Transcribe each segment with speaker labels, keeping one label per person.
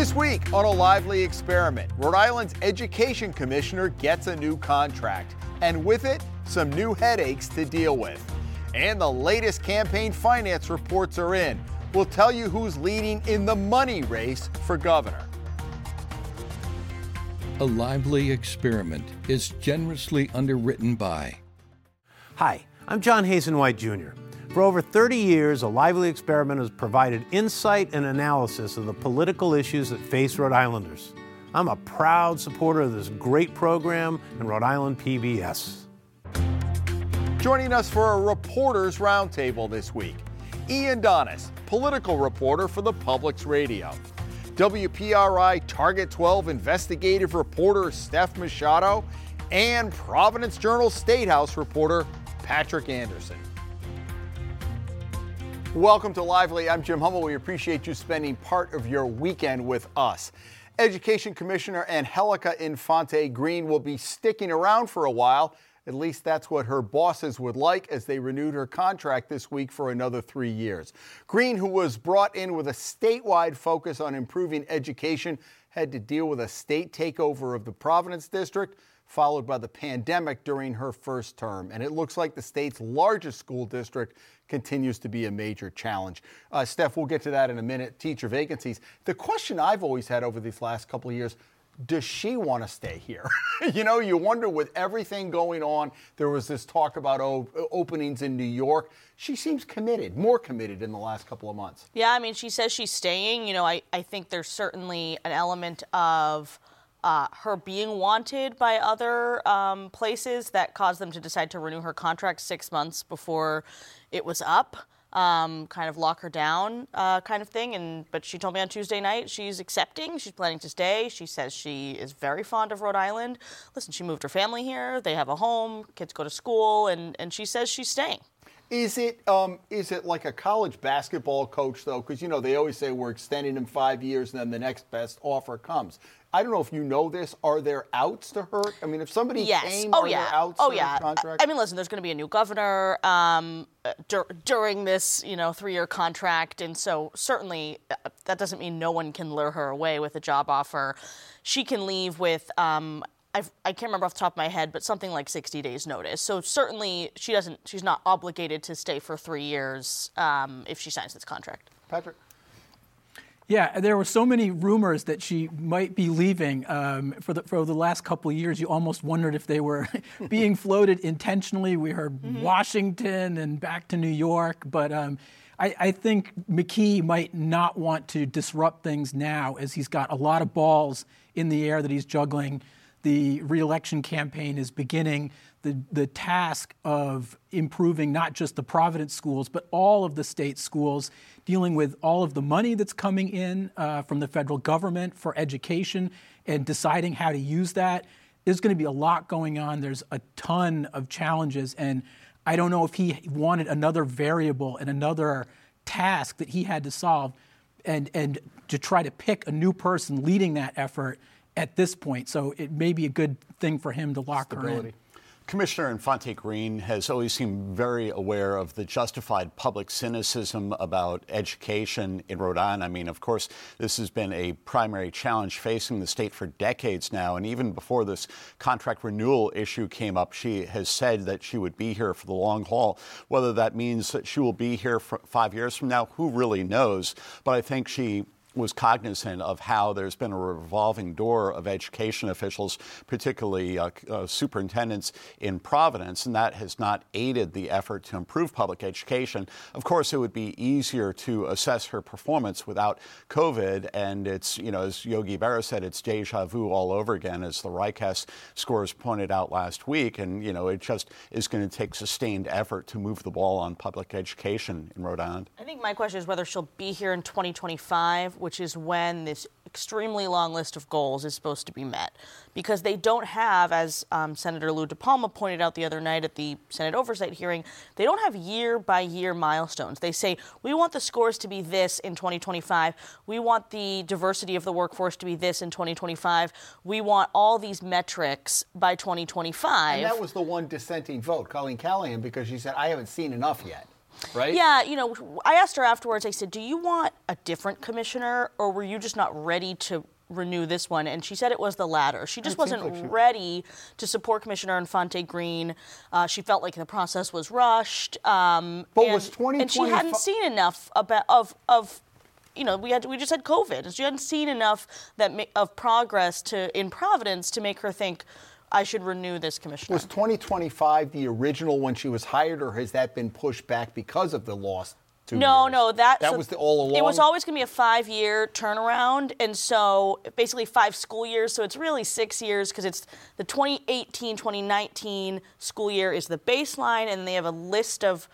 Speaker 1: This week on a lively experiment, Rhode Island's education commissioner gets a new contract, and with it, some new headaches to deal with. And the latest campaign finance reports are in. We'll tell you who's leading in the money race for governor.
Speaker 2: A Lively Experiment is generously underwritten by.
Speaker 3: Hi, I'm John Hazen White Jr. For over 30 years, A Lively Experiment has provided insight and analysis of the political issues that face Rhode Islanders. I'm a proud supporter of this great program and Rhode Island PBS.
Speaker 1: Joining us for a reporters roundtable this week, Ian Donnis, political reporter for the Public's Radio. WPRI Target 12 investigative reporter Steph Machado, and Providence Journal Statehouse reporter Patrick Anderson. Welcome to Lively. I'm Jim Hummel. We appreciate you spending part of your weekend with us. Education Commissioner Angelica Infante Green will be sticking around for a while. At least that's what her bosses would like as they renewed her contract this week for another three years. Green, who was brought in with a statewide focus on improving education, had to deal with a state takeover of the Providence District, followed by the pandemic during her first term. And it looks like the state's largest school district continues to be a major challenge. Uh, Steph, we'll get to that in a minute. Teacher vacancies. The question I've always had over these last couple of years does she want to stay here? you know, you wonder with everything going on, there was this talk about openings in New York. She seems committed, more committed in the last couple of months.
Speaker 4: Yeah, I mean, she says she's staying. You know, I, I think there's certainly an element of uh, her being wanted by other um, places that caused them to decide to renew her contract six months before it was up um, kind of lock her down uh, kind of thing. And but she told me on Tuesday night she's accepting. She's planning to stay. She says she is very fond of Rhode Island. Listen, she moved her family here. They have a home. Kids go to school, and and she says she's staying.
Speaker 1: Is it um, is it like a college basketball coach though? Because you know they always say we're extending him five years, and then the next best offer comes. I don't know if you know this. Are there outs to her? I mean, if somebody
Speaker 4: yes.
Speaker 1: came,
Speaker 4: oh,
Speaker 1: are
Speaker 4: yeah.
Speaker 1: there outs
Speaker 4: oh,
Speaker 1: to
Speaker 4: yeah.
Speaker 1: contract?
Speaker 4: I mean, listen, there's going to be a new governor um, dur- during this, you know, three-year contract, and so certainly uh, that doesn't mean no one can lure her away with a job offer. She can leave with. Um, I've, I can not remember off the top of my head, but something like 60 days notice. So certainly she doesn't. She's not obligated to stay for three years um, if she signs this contract.
Speaker 1: Patrick.
Speaker 5: Yeah, there were so many rumors that she might be leaving um, for, the, for the last couple of years. You almost wondered if they were being floated intentionally. We heard mm-hmm. Washington and back to New York, but um, I, I, think McKee might not want to disrupt things now, as he's got a lot of balls in the air that he's juggling. The reelection campaign is beginning the, the task of improving not just the Providence schools, but all of the state schools, dealing with all of the money that's coming in uh, from the federal government for education and deciding how to use that. There's going to be a lot going on. There's a ton of challenges. And I don't know if he wanted another variable and another task that he had to solve and, and to try to pick a new person leading that effort at this point. So it may be a good thing for him to lock Stability. her in.
Speaker 6: Commissioner Infante Green has always seemed very aware of the justified public cynicism about education in Rhode Island. I mean, of course, this has been a primary challenge facing the state for decades now. And even before this contract renewal issue came up, she has said that she would be here for the long haul. Whether that means that she will be here five years from now, who really knows? But I think she was cognizant of how there's been a revolving door of education officials, particularly uh, uh, superintendents in Providence, and that has not aided the effort to improve public education. Of course, it would be easier to assess her performance without COVID, and it's, you know, as Yogi Berra said, it's deja vu all over again, as the RICAS scores pointed out last week, and, you know, it just is going to take sustained effort to move the ball on public education in Rhode Island.
Speaker 4: I think my question is whether she'll be here in 2025 which is when this extremely long list of goals is supposed to be met. Because they don't have, as um, Senator Lou DiPalma pointed out the other night at the Senate oversight hearing, they don't have year by year milestones. They say, we want the scores to be this in 2025. We want the diversity of the workforce to be this in 2025. We want all these metrics by 2025.
Speaker 1: And that was the one dissenting vote, Colleen Callahan, because she said, I haven't seen enough yet. Right?
Speaker 4: Yeah, you know, I asked her afterwards. I said, "Do you want a different commissioner, or were you just not ready to renew this one?" And she said it was the latter. She just
Speaker 1: It
Speaker 4: wasn't
Speaker 1: like she-
Speaker 4: ready to support Commissioner Infante Green. Uh, she felt like the process was rushed. Um,
Speaker 1: But
Speaker 4: and,
Speaker 1: was
Speaker 4: and she hadn't seen enough about of of. You know, we had we just had COVID, and she hadn't seen enough that of progress to in Providence to make her think I should renew this commissioner.
Speaker 1: Was 2025 the original when she was hired, or has that been pushed back because of the two
Speaker 4: No,
Speaker 1: years?
Speaker 4: no, that
Speaker 1: that
Speaker 4: so
Speaker 1: was the all along.
Speaker 4: It was always going to be a five-year turnaround, and so basically five school years. So it's really six years because it's the 2018-2019 school year is the baseline, and they have a list of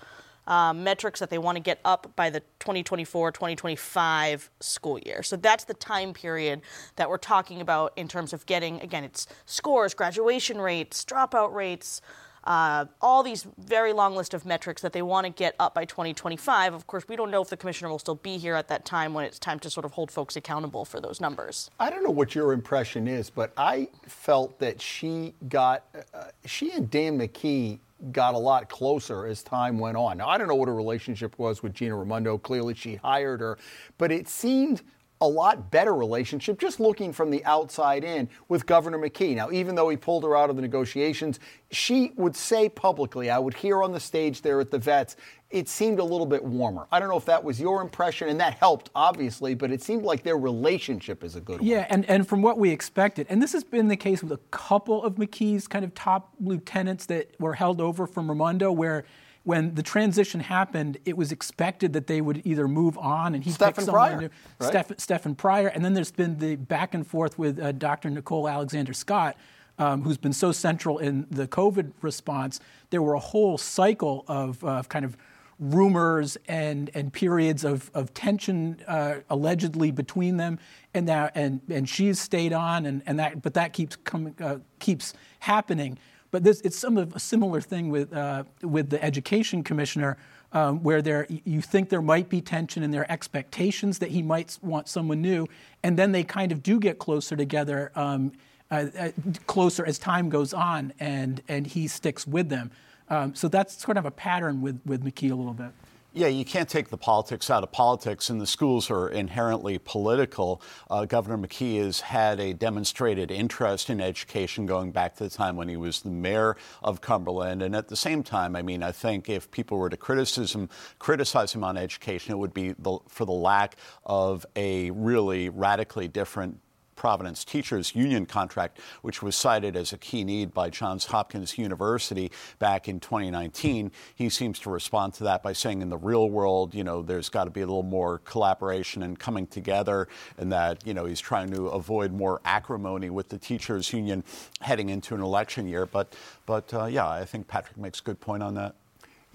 Speaker 4: uh, metrics that they want to get up by the 2024-2025 school year. So that's the time period that we're talking about in terms of getting again, it's scores, graduation rates, dropout rates uh, all these very long list of metrics that they want to get up by 2025. Of course, we don't know if the commissioner will still be here at that time when it's time to sort of hold folks accountable for those numbers.
Speaker 1: I don't know what your impression is, but I felt that she got, uh, she and Dan McKee got a lot closer as time went on. Now, I don't know what her relationship was with Gina Raimondo. Clearly, she hired her, but it seemed a lot better relationship just looking from the outside in with Governor McKee. Now, even though he pulled her out of the negotiations, she would say publicly, I would hear on the stage there at the vets, it seemed a little bit warmer. I don't know if that was your impression, and that helped, obviously, but it seemed like their relationship is a good one.
Speaker 5: Yeah, and, and from what we expected, and this has been the case with a couple of McKee's kind of top lieutenants that were held over from Raimondo, where when the transition happened, it was expected that they would either move on and he
Speaker 1: Stephen
Speaker 5: picked someone
Speaker 1: Pryor,
Speaker 5: new,
Speaker 1: right?
Speaker 5: Steph- Stephen Pryor, and then there's been the back and forth with uh, Dr. Nicole Alexander Scott, um, who's been so central in the COVID response. There were a whole cycle of uh, kind of rumors and, and periods of, of tension uh, allegedly between them, and that and, and she's stayed on, and, and that but that keeps coming uh, keeps happening. But this it's some of a similar thing with uh, with the education commissioner, um, where there you think there might be tension in their expectations that he might want someone new, and then they kind of do get closer together. Um, uh, uh, closer as time goes on, and and he sticks with them. Um, so that's sort of a pattern with with McKee a little bit.
Speaker 6: Yeah, you can't take the politics out of politics, and the schools are inherently political. Uh, Governor McKee has had a demonstrated interest in education going back to the time when he was the mayor of Cumberland. And at the same time, I mean, I think if people were to criticism, criticize him on education, it would be the, for the lack of a really radically different Providence Teachers Union contract, which was cited as a key need by Johns Hopkins University back in 2019. He seems to respond to that by saying, in the real world, you know, there's got to be a little more collaboration and coming together, and that, you know, he's trying to avoid more acrimony with the Teachers Union heading into an election year. But, but uh, yeah, I think Patrick makes a good point on that.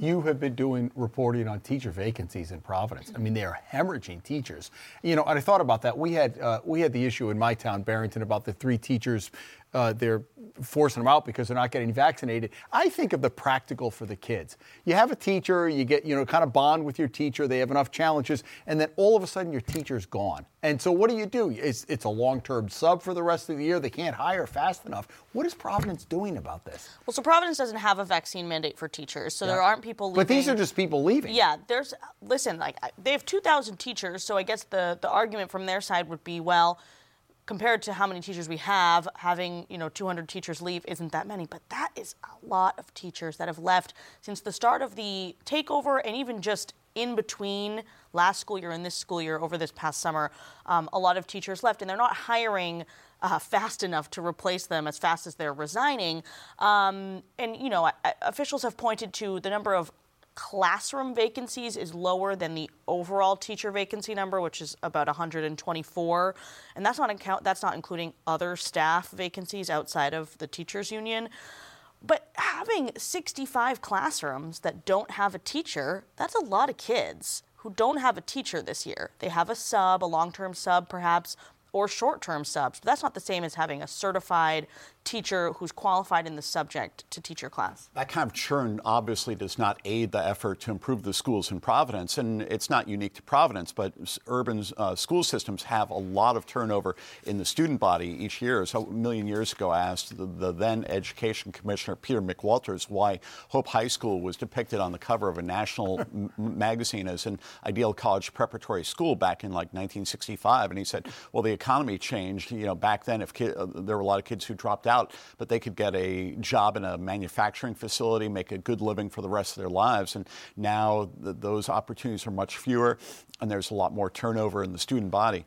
Speaker 1: You have been doing reporting on teacher vacancies in Providence. I mean, they are hemorrhaging teachers. You know, and I thought about that. We had uh, we had the issue in my town, Barrington, about the three teachers. Uh, they're forcing them out because they're not getting vaccinated. I think of the practical for the kids. You have a teacher, you get you know kind of bond with your teacher. They have enough challenges, and then all of a sudden your teacher's gone. And so what do you do? It's, it's a long-term sub for the rest of the year. They can't hire fast enough. What is Providence doing about this?
Speaker 4: Well, so Providence doesn't have a vaccine mandate for teachers, so there aren't people leaving.
Speaker 1: But these are just people leaving.
Speaker 4: Yeah, there's listen, like they have 2,000 teachers, so I guess the the argument from their side would be, well, compared to how many teachers we have, having you know 200 teachers leave isn't that many, but that is a lot of teachers that have left since the start of the takeover, and even just in between last school year and this school year over this past summer, um, a lot of teachers left, and they're not hiring. Uh, fast enough to replace them as fast as they're resigning. Um, and, you know, I- I- officials have pointed to the number of classroom vacancies is lower than the overall teacher vacancy number, which is about 124, and that's not account that's not including other staff vacancies outside of the teachers union. But having 65 classrooms that don't have a teacher, that's a lot of kids who don't have a teacher this year. They have a sub, a long-term sub perhaps, or short term subs. But that's not the same as having a certified teacher who's qualified in the subject to teach your class.
Speaker 6: That kind of churn obviously does not aid the effort to improve the schools in Providence. And it's not unique to Providence, but urban uh, school systems have a lot of turnover in the student body each year. So a million years ago, I asked the, the then Education Commissioner Peter McWalters why Hope High School was depicted on the cover of a national m- magazine as an ideal college preparatory school back in like 1965. And he said, well, the economy changed. You know, back then, if uh, there were a lot of kids who dropped out, but they could get a job in a manufacturing facility, make a good living for the rest of their lives. And now th- those opportunities are much fewer, and there's a lot more turnover in the student body.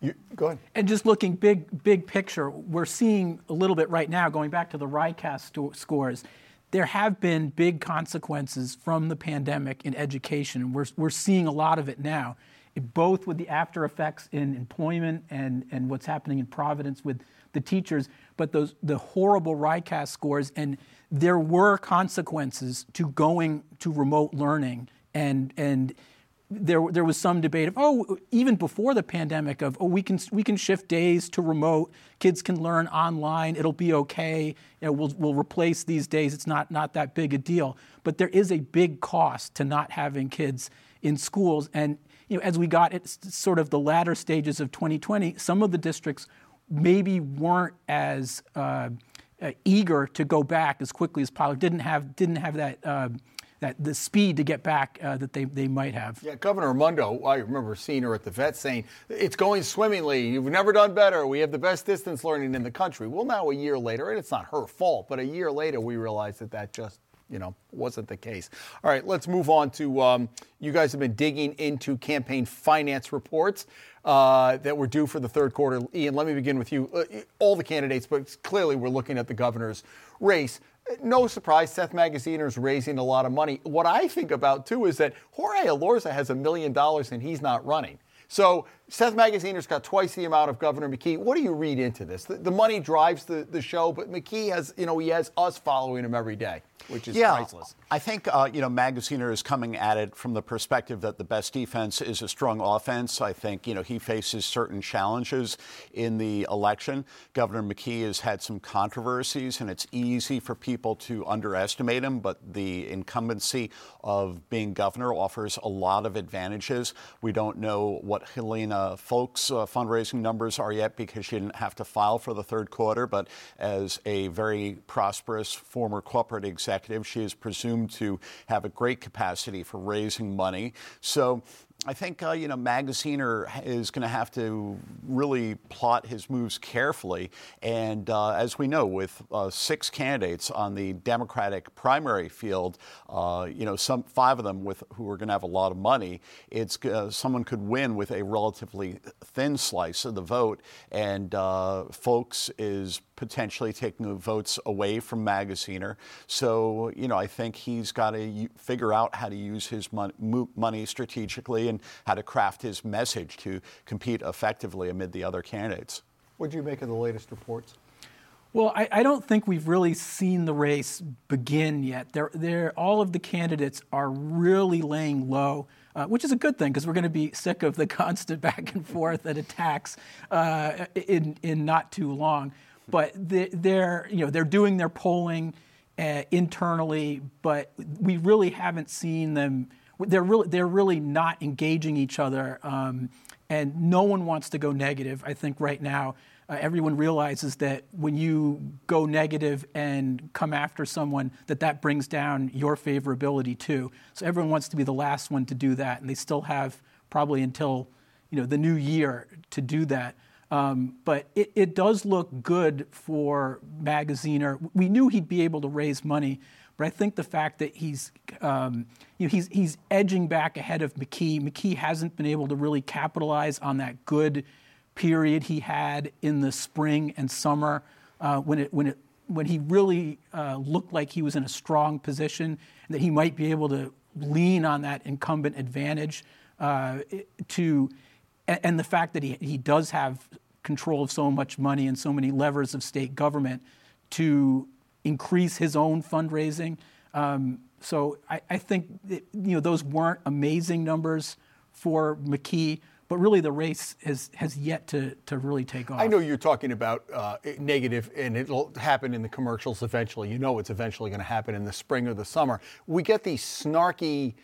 Speaker 1: You, go ahead.
Speaker 5: And just looking big, big picture, we're seeing a little bit right now, going back to the RICAS sto- scores, there have been big consequences from the pandemic in education. We're, we're seeing a lot of it now, both with the after effects in employment and, and what's happening in Providence with the teachers, but those the horrible RICAS scores, and there were consequences to going to remote learning, and and there there was some debate of oh even before the pandemic of oh we can we can shift days to remote, kids can learn online, it'll be okay, you know, we'll we'll replace these days, it's not not that big a deal, but there is a big cost to not having kids in schools. And you know, as we got at sort of the latter stages of 2020, some of the districts maybe weren't as uh, uh, eager to go back as quickly as possible. Didn't have didn't have that. Uh, that the speed to get back uh, that they, they might have.
Speaker 1: Yeah, Governor Raimondo, I remember seeing her at the vet saying, it's going swimmingly. You've never done better. We have the best distance learning in the country. Well, now a year later, and it's not her fault, but a year later, we realize that that just you know, wasn't the case. All right, let's move on to um, you guys have been digging into campaign finance reports uh, that were due for the third quarter. Ian, let me begin with you. Uh, all the candidates, but clearly we're looking at the governor's race. No surprise, Seth Magaziner is raising a lot of money. What I think about too is that Jorge Elorza has a million dollars and he's not running. So Seth Magaziner's got twice the amount of Governor McKee. What do you read into this? The, the, money drives the, the show, but McKee has, you know, he has us following him every day, which is
Speaker 6: yeah,
Speaker 1: priceless.
Speaker 6: I think, uh, you know, Magaziner is coming at it from the perspective that the best defense is a strong offense. I think, you know, he faces certain challenges in the election. Governor McKee has had some controversies, and it's easy for people to underestimate him, but the incumbency of being governor offers a lot of advantages. We don't know what Helena Foulkes' uh, fundraising numbers are yet because she didn't have to file for the third quarter. But as a very prosperous former corporate executive, she is presumed to have a great capacity for raising money. So I think uh, you know Magaziner is going to have to really plot his moves carefully, and uh, as we know, with uh, six candidates on the Democratic primary field, uh, you know some five of them with who are going to have a lot of money, it's uh, someone could win with a relatively thin slice of the vote, and uh, folks is potentially taking votes away from Magaziner. So, you know, I think he's got to figure out how to use his money strategically and how to craft his message to compete effectively amid the other candidates.
Speaker 1: What do you make of the latest reports?
Speaker 5: Well, I, I, don't think we've really seen the race begin yet. They're, they're, all of the candidates are really laying low, uh, which is a good thing because we're going to be sick of the constant back and forth and attacks uh, in, in not too long but they're you know they're doing their polling uh, internally, but we really haven't seen them. They're really they're really not engaging each other, um, and no one wants to go negative. I think right now. Uh, everyone realizes that when you go negative and come after someone that that brings down your favorability too so everyone wants to be the last one to do that and they still have probably until you know the new year to do that um, but it, it, does look good for Magaziner. We knew he'd be able to raise money, but I think the fact that he's, um, you know, he's, he's edging back ahead of McKee. McKee hasn't been able to really capitalize on that good period he had in the spring and summer uh, when, it, when, it, when he really uh, looked like he was in a strong position and that he might be able to lean on that incumbent advantage uh, to and, and the fact that he, he does have control of so much money and so many levers of state government to increase his own fundraising. Um, so I, I think you know those weren't amazing numbers for McKee, but really the race has, has yet to, to really take off.
Speaker 1: I know you're talking about uh, negative, and it'll happen in the commercials eventually. You know it's eventually going to happen in the spring or the summer. We get these snarky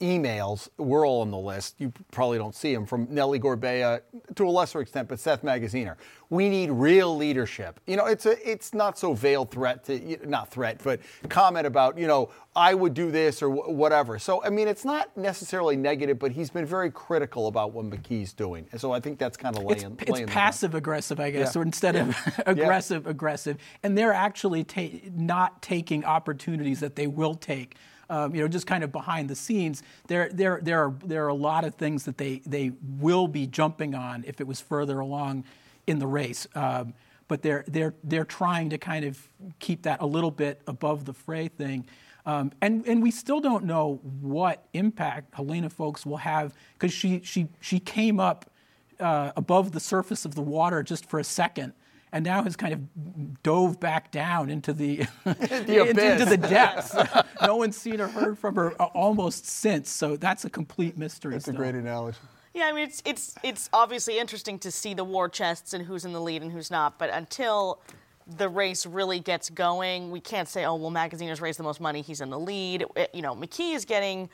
Speaker 1: emails, we're all on the list. You probably don't see them from Nellie Gorbea to a lesser extent, but Seth Magaziner. We need real leadership. You know, it's a it's not so veiled threat to not threat, but comment about you know I would do this or whatever. So I mean, it's not necessarily negative, but he's been very critical about what McKee's doing, and so I think that's kind of laying.
Speaker 5: It's, it's passive aggressive, I guess, yeah. or instead
Speaker 1: yeah.
Speaker 5: of aggressive yeah. aggressive, and they're actually ta- not taking opportunities that they will take um, you know, just kind of behind the scenes, there, there, there, are, there are a lot of things that they, they will be jumping on if it was further along in the race. Um, but they're, they're, they're trying to kind of keep that a little bit above the fray thing. Um, and, and we still don't know what impact Helena Foulkes will have because she, she, she came up uh, above the surface of the water just for a second and now has kind of dove back down into the,
Speaker 1: the into,
Speaker 5: into, the depths. no one's seen or heard from her uh, almost since, so that's a complete mystery.
Speaker 1: That's
Speaker 5: still.
Speaker 1: a great analogy.
Speaker 4: Yeah, I mean it's it's it's obviously interesting to see the war chests and who's in the lead and who's not, but until the race really gets going, we can't say, oh well, Magaziner's raised the most money, he's in the lead. It, you know, McKee is getting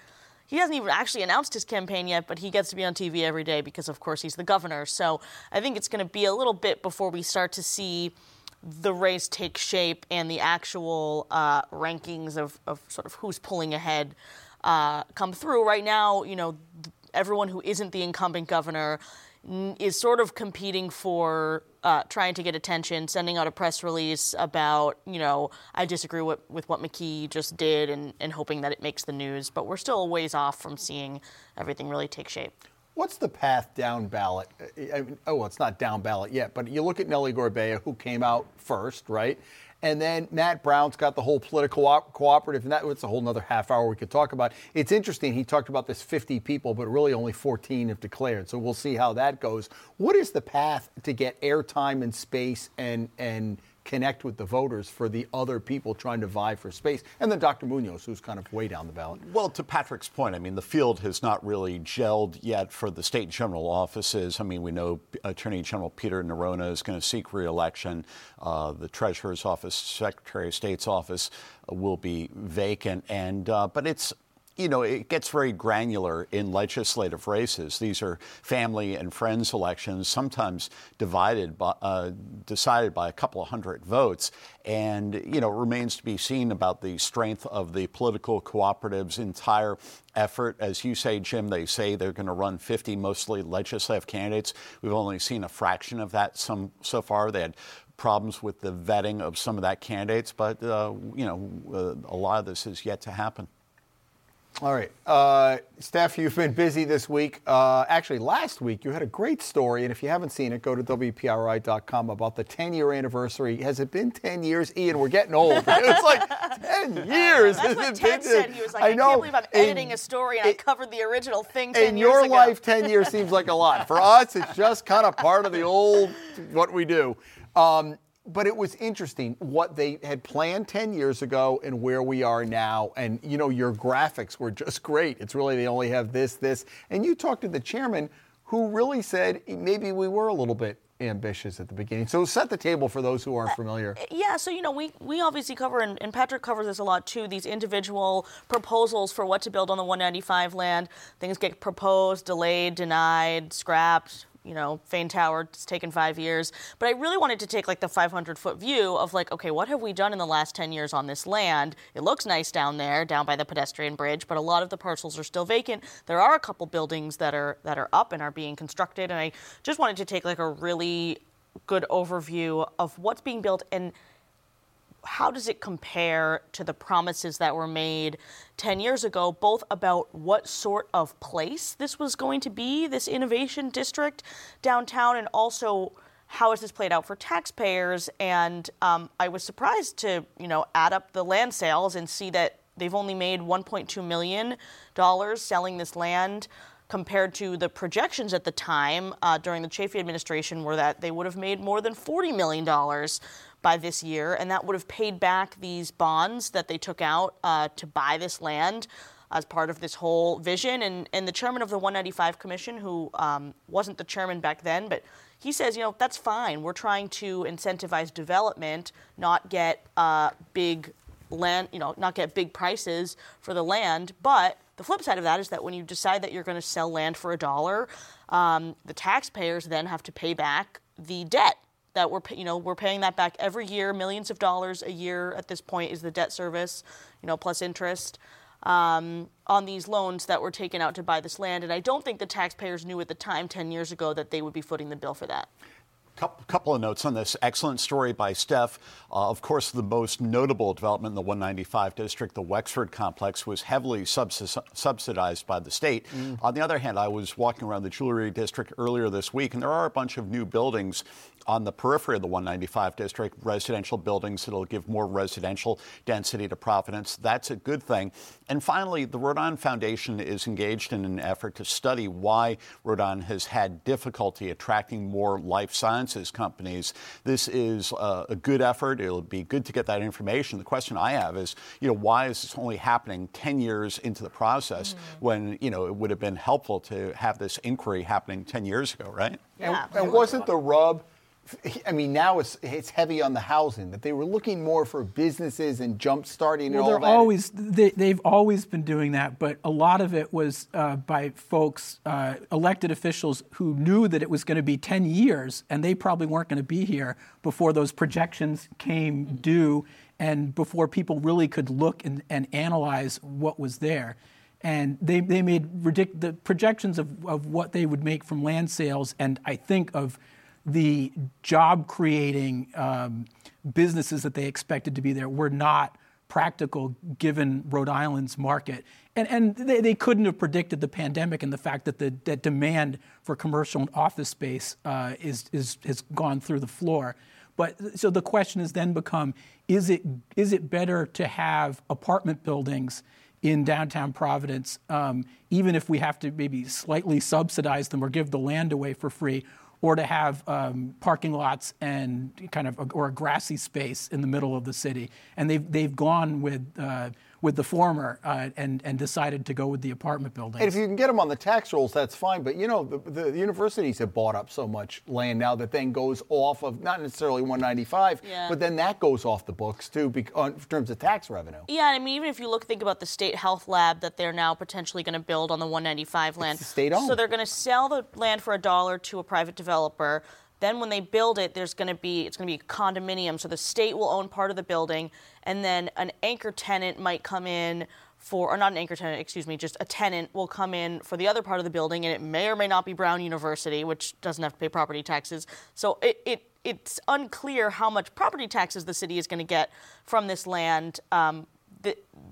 Speaker 4: he hasn't even actually announced his campaign yet, but he gets to be on TV every day because, of course, he's the governor. So I think it's going to be a little bit before we start to see the race take shape and the actual uh, rankings of, of sort of who's pulling ahead uh, come through. Right now, you know, everyone who isn't the incumbent governor is sort of competing for uh, trying to get attention, sending out a press release about, you know, I disagree with, with what McKee just did and, and hoping that it makes the news. But we're still a ways off from seeing everything really take shape.
Speaker 1: What's the path down ballot? I mean, oh, well, it's not down ballot yet, but you look at Nellie Gorbea, who came out first, right? And then Matt Brown's got the whole political cooperative, and that's a whole other half hour we could talk about. It's interesting. He talked about this 50 people, but really only 14 have declared. So we'll see how that goes. What is the path to get airtime and space and and connect with the voters for the other people trying to vie for space. And then Dr. Munoz, who's kind of way down the ballot.
Speaker 6: Well, to Patrick's point, I mean, the field has not really gelled yet for the state general offices. I mean, we know Attorney General Peter Neronha is going to seek reelection. Uh, the Treasurer's office, Secretary of State's office will be vacant. And, uh, but it's, you know, it gets very granular in legislative races. These are family and friends elections, sometimes divided by, uh, decided by a couple of hundred votes. And, you know, it remains to be seen about the strength of the political cooperative's entire effort. As you say, Jim, they say they're going to run 50 mostly legislative candidates. We've only seen a fraction of that some so far. They had problems with the vetting of some of that candidates, but, uh, you know, uh, a lot of this is yet to happen.
Speaker 1: All right. Uh, Steph, you've been busy this week. Uh, actually, last week you had a great story, and if you haven't seen it, go to WPRI.com about the 10 year anniversary. Has it been 10 years? Ian, we're getting old. it's like 10 years.
Speaker 4: That's what Ted said. He was like, I, I know. can't believe I'm in, editing a story and in, I covered the original thing 10
Speaker 1: in your life, 10 years seems like a lot. For us, it's just kind of part of the old, what we do. Um, but it was interesting what they had planned 10 years ago and where we are now. And, you know, your graphics were just great. It's really, they only have this, this. And you talked to the chairman who really said maybe we were a little bit ambitious at the beginning. So set the table for those who aren't familiar.
Speaker 4: Uh, yeah, so you know, we, we obviously cover, and, and, Patrick covers this a lot too, these individual proposals for what to build on the 195 land. Things get proposed, delayed, denied, scrapped, you know, Fane Tower, it's taken five years. But I really wanted to take like the 500 foot view of like, okay, what have we done in the last 10 years on this land? It looks nice down there, down by the pedestrian bridge, but a lot of the parcels are still vacant. There are a couple buildings that are that are up and are being constructed, and I just wanted to take like a really good overview of what's being built and how does it compare to the promises that were made 10 years ago, both about what sort of place this was going to be, this innovation district downtown, and also how has this played out for taxpayers? And um, I was surprised to, you know, add up the land sales and see that they've only made 1.2 million dollars selling this land compared to the projections at the time uh, during the Chafee administration were that they would have made more than $40 million by this year, and that would have paid back these bonds that they took out uh, to buy this land. as part of this whole vision. And, and the chairman of the 195 Commission, who um, wasn't the chairman back then, but he says, you know, that's fine. We're trying to incentivize development, not get uh, big land, you know, not get big prices for the land. But the flip side of that is that when you decide that you're going to sell land for a dollar, um, the taxpayers then have to pay back the debt that we're you know we're paying that back every year millions of dollars a year at this point is the debt service you know plus interest um, on these loans that were taken out to buy this land and i don't think the taxpayers knew at the time 10 years ago that they would be footing the bill for that
Speaker 6: Couple of notes on this. Excellent story by Steph. Uh, of course, the most notable development in the 195 district, the Wexford complex, was heavily subs- subsidized by the state. Mm. On the other hand, I was walking around the jewelry district earlier this week, and there are a bunch of new buildings on the periphery of the 195 district, residential buildings that'll give more residential density to Providence. That's a good thing. And finally, the Rhode Island Foundation is engaged in an effort to study why Rhode Island has had difficulty attracting more life sciences companies. This is a, a good effort. It'll be good to get that information. The question I have is, you know, why is this only happening 10 years into the process mm-hmm. when, you know, it would have been helpful to have this inquiry happening 10 years ago, right?
Speaker 1: Yeah. And, and wasn't the rub I mean, now it's it's heavy on the housing that they were looking more for businesses and jump starting.
Speaker 5: Well,
Speaker 1: and
Speaker 5: they're always they, have always been doing that, but a lot of it was uh, by folks, uh, elected officials who knew that it was going to be ten years, and they probably weren't going to be here before those projections came due, and before people really could look and, and analyze what was there. And they, they made ridic- the projections of, of what they would make from land sales, and I think of the job creating um, businesses that they expected to be there were not practical given Rhode Island's market. And, and they, they couldn't have predicted the pandemic and the fact that the that demand for commercial and office space uh, is, is, has gone through the floor. But so the question has then become is it, is it better to have apartment buildings in downtown Providence, um, even if we have to maybe slightly subsidize them or give the land away for free? Or to have um, parking lots and kind of a, or a grassy space in the middle of the city. And they've they've gone with uh, with the former uh, and, and decided to go with the apartment building.
Speaker 1: And if you can get them on the tax rolls, that's fine. But you know, the, the universities have bought up so much land now that then goes off of not necessarily 195, yeah. but then that goes off the books too in terms of tax revenue.
Speaker 4: Yeah, I mean, even if you look, think about the state health lab that they're now potentially going to build on the 195 land.
Speaker 1: state owned.
Speaker 4: So they're going to sell the land for a dollar to a private developer. Then when they build it, there's going to be it's going to be a condominium, so the state will own part of the building, and then an anchor tenant might come in for, or not an anchor tenant, excuse me, just a tenant will come in for the other part of the building, and it may or may not be Brown University, which doesn't have to pay property taxes. So it, it it's unclear how much property taxes the city is going to get from this land. Um,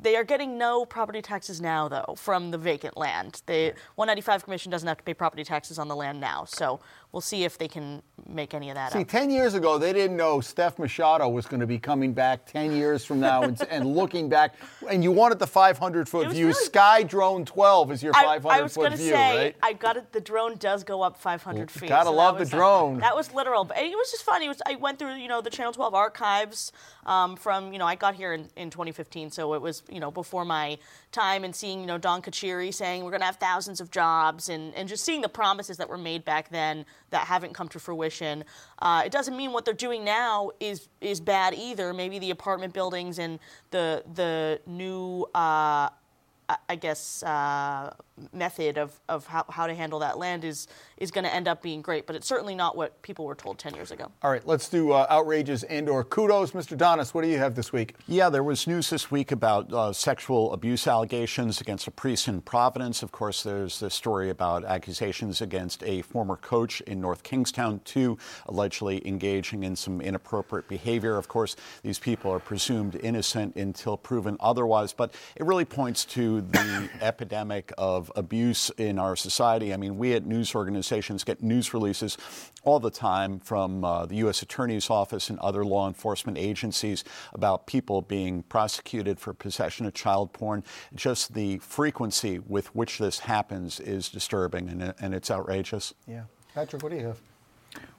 Speaker 4: they are getting no property taxes now, though, from the vacant land. The 195 Commission doesn't have to pay property taxes on the land now, so we'll see if they can make any of that
Speaker 1: see,
Speaker 4: up.
Speaker 1: 10 years ago, they didn't know Steph Machado was going to be coming back 10 years from now and, and, looking back. And you wanted the 500 foot view. Really... Sky Drone 12 is your 500
Speaker 4: I, I was
Speaker 1: foot
Speaker 4: gonna
Speaker 1: view,
Speaker 4: say,
Speaker 1: right?
Speaker 4: I got it. The drone does go up 500 feet.
Speaker 1: Gotta
Speaker 4: so
Speaker 1: love the drone.
Speaker 4: that was literal. But it was just funny. Was, I went through, you know, the Channel 12 archives um, from, you know, I got here in, in 2015, so it was, you know, before my time and seeing, you know, Don Carcieri saying we're going to have thousands of jobs and, and just seeing the promises that were made back then that haven't come to fruition. Uh, it doesn't mean what they're doing now is is bad either. Maybe the apartment buildings and the the new uh, I guess, uh, method of, of how, how to handle that land is, is going to end up being great. But it's certainly not what people were told 10 years ago.
Speaker 1: All right, let's do uh, outrages and or kudos. Mr. Donnis, what do you have this week?
Speaker 6: Yeah, there was news this week about uh, sexual abuse allegations against a priest in Providence. Of course, there's the story about accusations against a former coach in North Kingstown, too, allegedly engaging in some inappropriate behavior. Of course, these people are presumed innocent until proven otherwise. But it really points to the epidemic of abuse in our society. I mean, we at news organizations get news releases all the time from uh, the U.S. Attorney's Office and other law enforcement agencies about people being prosecuted for possession of child porn. Just the frequency with which this happens is disturbing and, and it's outrageous.
Speaker 1: Yeah. Patrick, what do you have?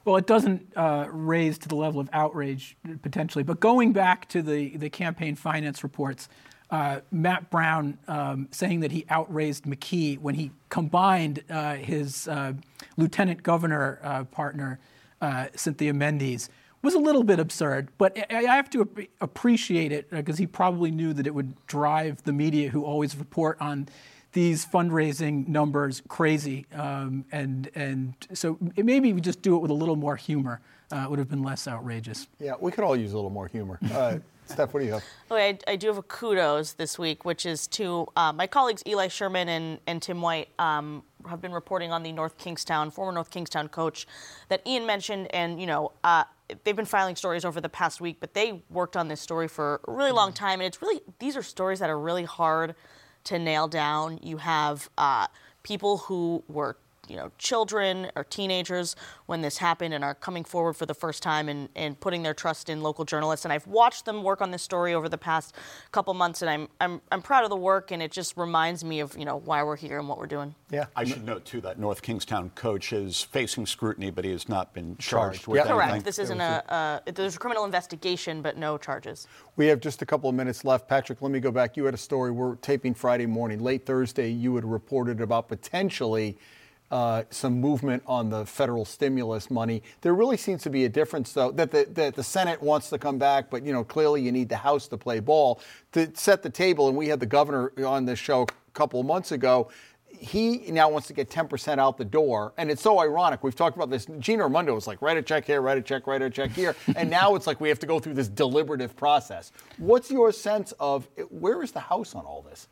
Speaker 5: Well, it doesn't uh, raise to the level of outrage potentially, but going back to the, the campaign finance reports, uh, Matt Brown um, saying that he outraised McKee when he combined uh, his uh, lieutenant governor uh, partner, uh, Cynthia Mendes, was a little bit absurd. But I have to appreciate it because he probably knew that it would drive the media who always report on these fundraising numbers crazy. Um, and, and so maybe we just do it with a little more humor. Uh, it would have been less outrageous.
Speaker 1: Yeah, we could all use a little more humor. Uh, Steph, what do you have?
Speaker 4: Okay, I, I, do have a kudos this week, which is to uh, my colleagues Eli Sherman and, and Tim White um, have been reporting on the North Kingstown, former North Kingstown coach that Ian mentioned. And, you know, uh, they've been filing stories over the past week, but they worked on this story for a really long time. And it's really, these are stories that are really hard to nail down. You have uh, people who were you know children or teenagers when this happened and are coming forward for the first time and, and putting their trust in local journalists and I've watched them work on this story over the past couple months and I'm I'm I'm proud of the work and it just reminds me of you know why we're here and what we're doing.
Speaker 6: Yeah. I should note too that North Kingstown coach is facing scrutiny but he has not been charged, charged. with
Speaker 4: yeah.
Speaker 6: anything.
Speaker 4: Correct. This isn't a uh, there's a criminal investigation but no charges.
Speaker 1: We have just a couple of minutes left. Patrick, let me go back. You had a story we're taping Friday morning. Late Thursday you had reported about potentially uh, some movement on the federal stimulus money. There really seems to be a difference, though, that the, that the Senate wants to come back, but you know clearly you need the House to play ball to set the table. And we had the governor on this show a couple of months ago. He now wants to get 10% out the door. And it's so ironic. We've talked about this. Gina Raimondo was like, write a check here, write a check, write a check here. and now it's like we have to go through this deliberative process. What's your sense of where is the House on all this?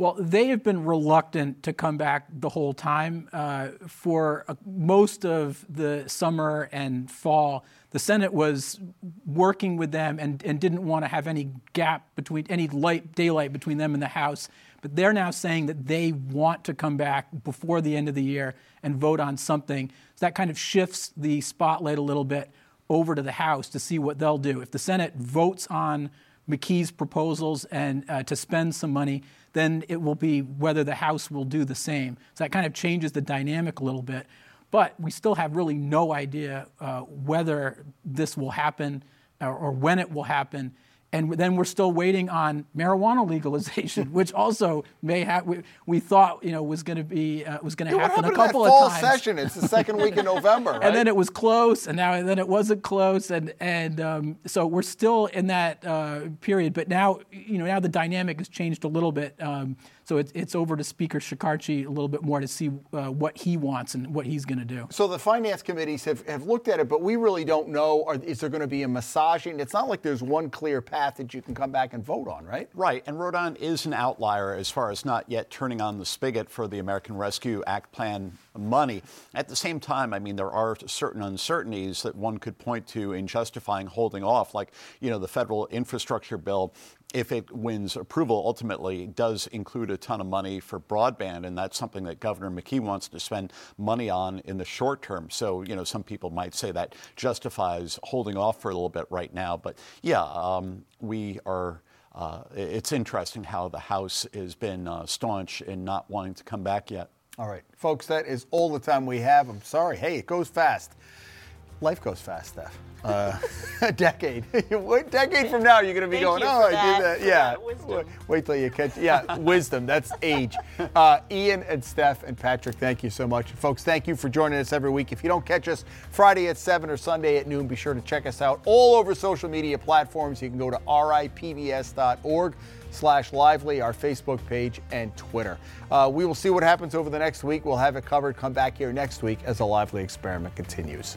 Speaker 5: Well, they have been reluctant to come back the whole time. Uh, for uh, most of the summer and fall, the Senate was working with them and, and didn't want to have any gap between any light daylight between them and the House. But they're now saying that they want to come back before the end of the year and vote on something. So that kind of shifts the spotlight a little bit over to the House to see what they'll do. If the Senate votes on McKee's proposals and uh, to spend some money, then it will be whether the House will do the same. So that kind of changes the dynamic a little bit. But we still have really no idea uh, whether this will happen or, or when it will happen and then we're still waiting on marijuana legalization, which also may have we, we, thought you know was going to be uh, was going to happen a couple
Speaker 1: of
Speaker 5: times.
Speaker 1: session, it's the second week in November, right?
Speaker 5: and then it was close, and now and then it wasn't close, and and um, so we're still in that uh, period. But now you know now the dynamic has changed a little bit. Um, so it's, it's over to Speaker Shekarchi a little bit more to see uh, what he wants and what he's going to do.
Speaker 1: So the finance committees have, have looked at it, but we really don't know. Are, is there going to be a massaging? It's not like there's one clear path that you can come back and vote on, right?
Speaker 6: Right. And Rhode Island is an outlier as far as not yet turning on the spigot for the American Rescue Act plan money. At the same time, I mean, there are certain uncertainties that one could point to in justifying holding off, like, you know, the federal infrastructure bill if it wins approval, ultimately does include a ton of money for broadband, and that's something that Governor McKee wants to spend money on in the short term. So, you know, some people might say that justifies holding off for a little bit right now. But yeah, um, we are. Uh, it's interesting how the House has been uh, staunch in not wanting to come back yet.
Speaker 1: All right, folks, that is all the time we have. I'm sorry. Hey, it goes fast. Life goes fast, Steph uh, a decade. what decade from now you're going to be
Speaker 4: Thank
Speaker 1: going?
Speaker 4: oh,
Speaker 1: I
Speaker 4: that,
Speaker 1: did that. Yeah.
Speaker 4: That
Speaker 1: Wait till you catch. Yeah, wisdom. That's age. Uh, Ian and Steph and Patrick, thank you so much, folks. Thank you for joining us every week. If you don't catch us Friday at seven or Sunday at noon, be sure to check us out all over social media platforms. You can go to ripbs.org slash lively, our Facebook page, and Twitter. Uh, we will see what happens over the next week. We'll have it covered. Come back here next week as the lively experiment continues.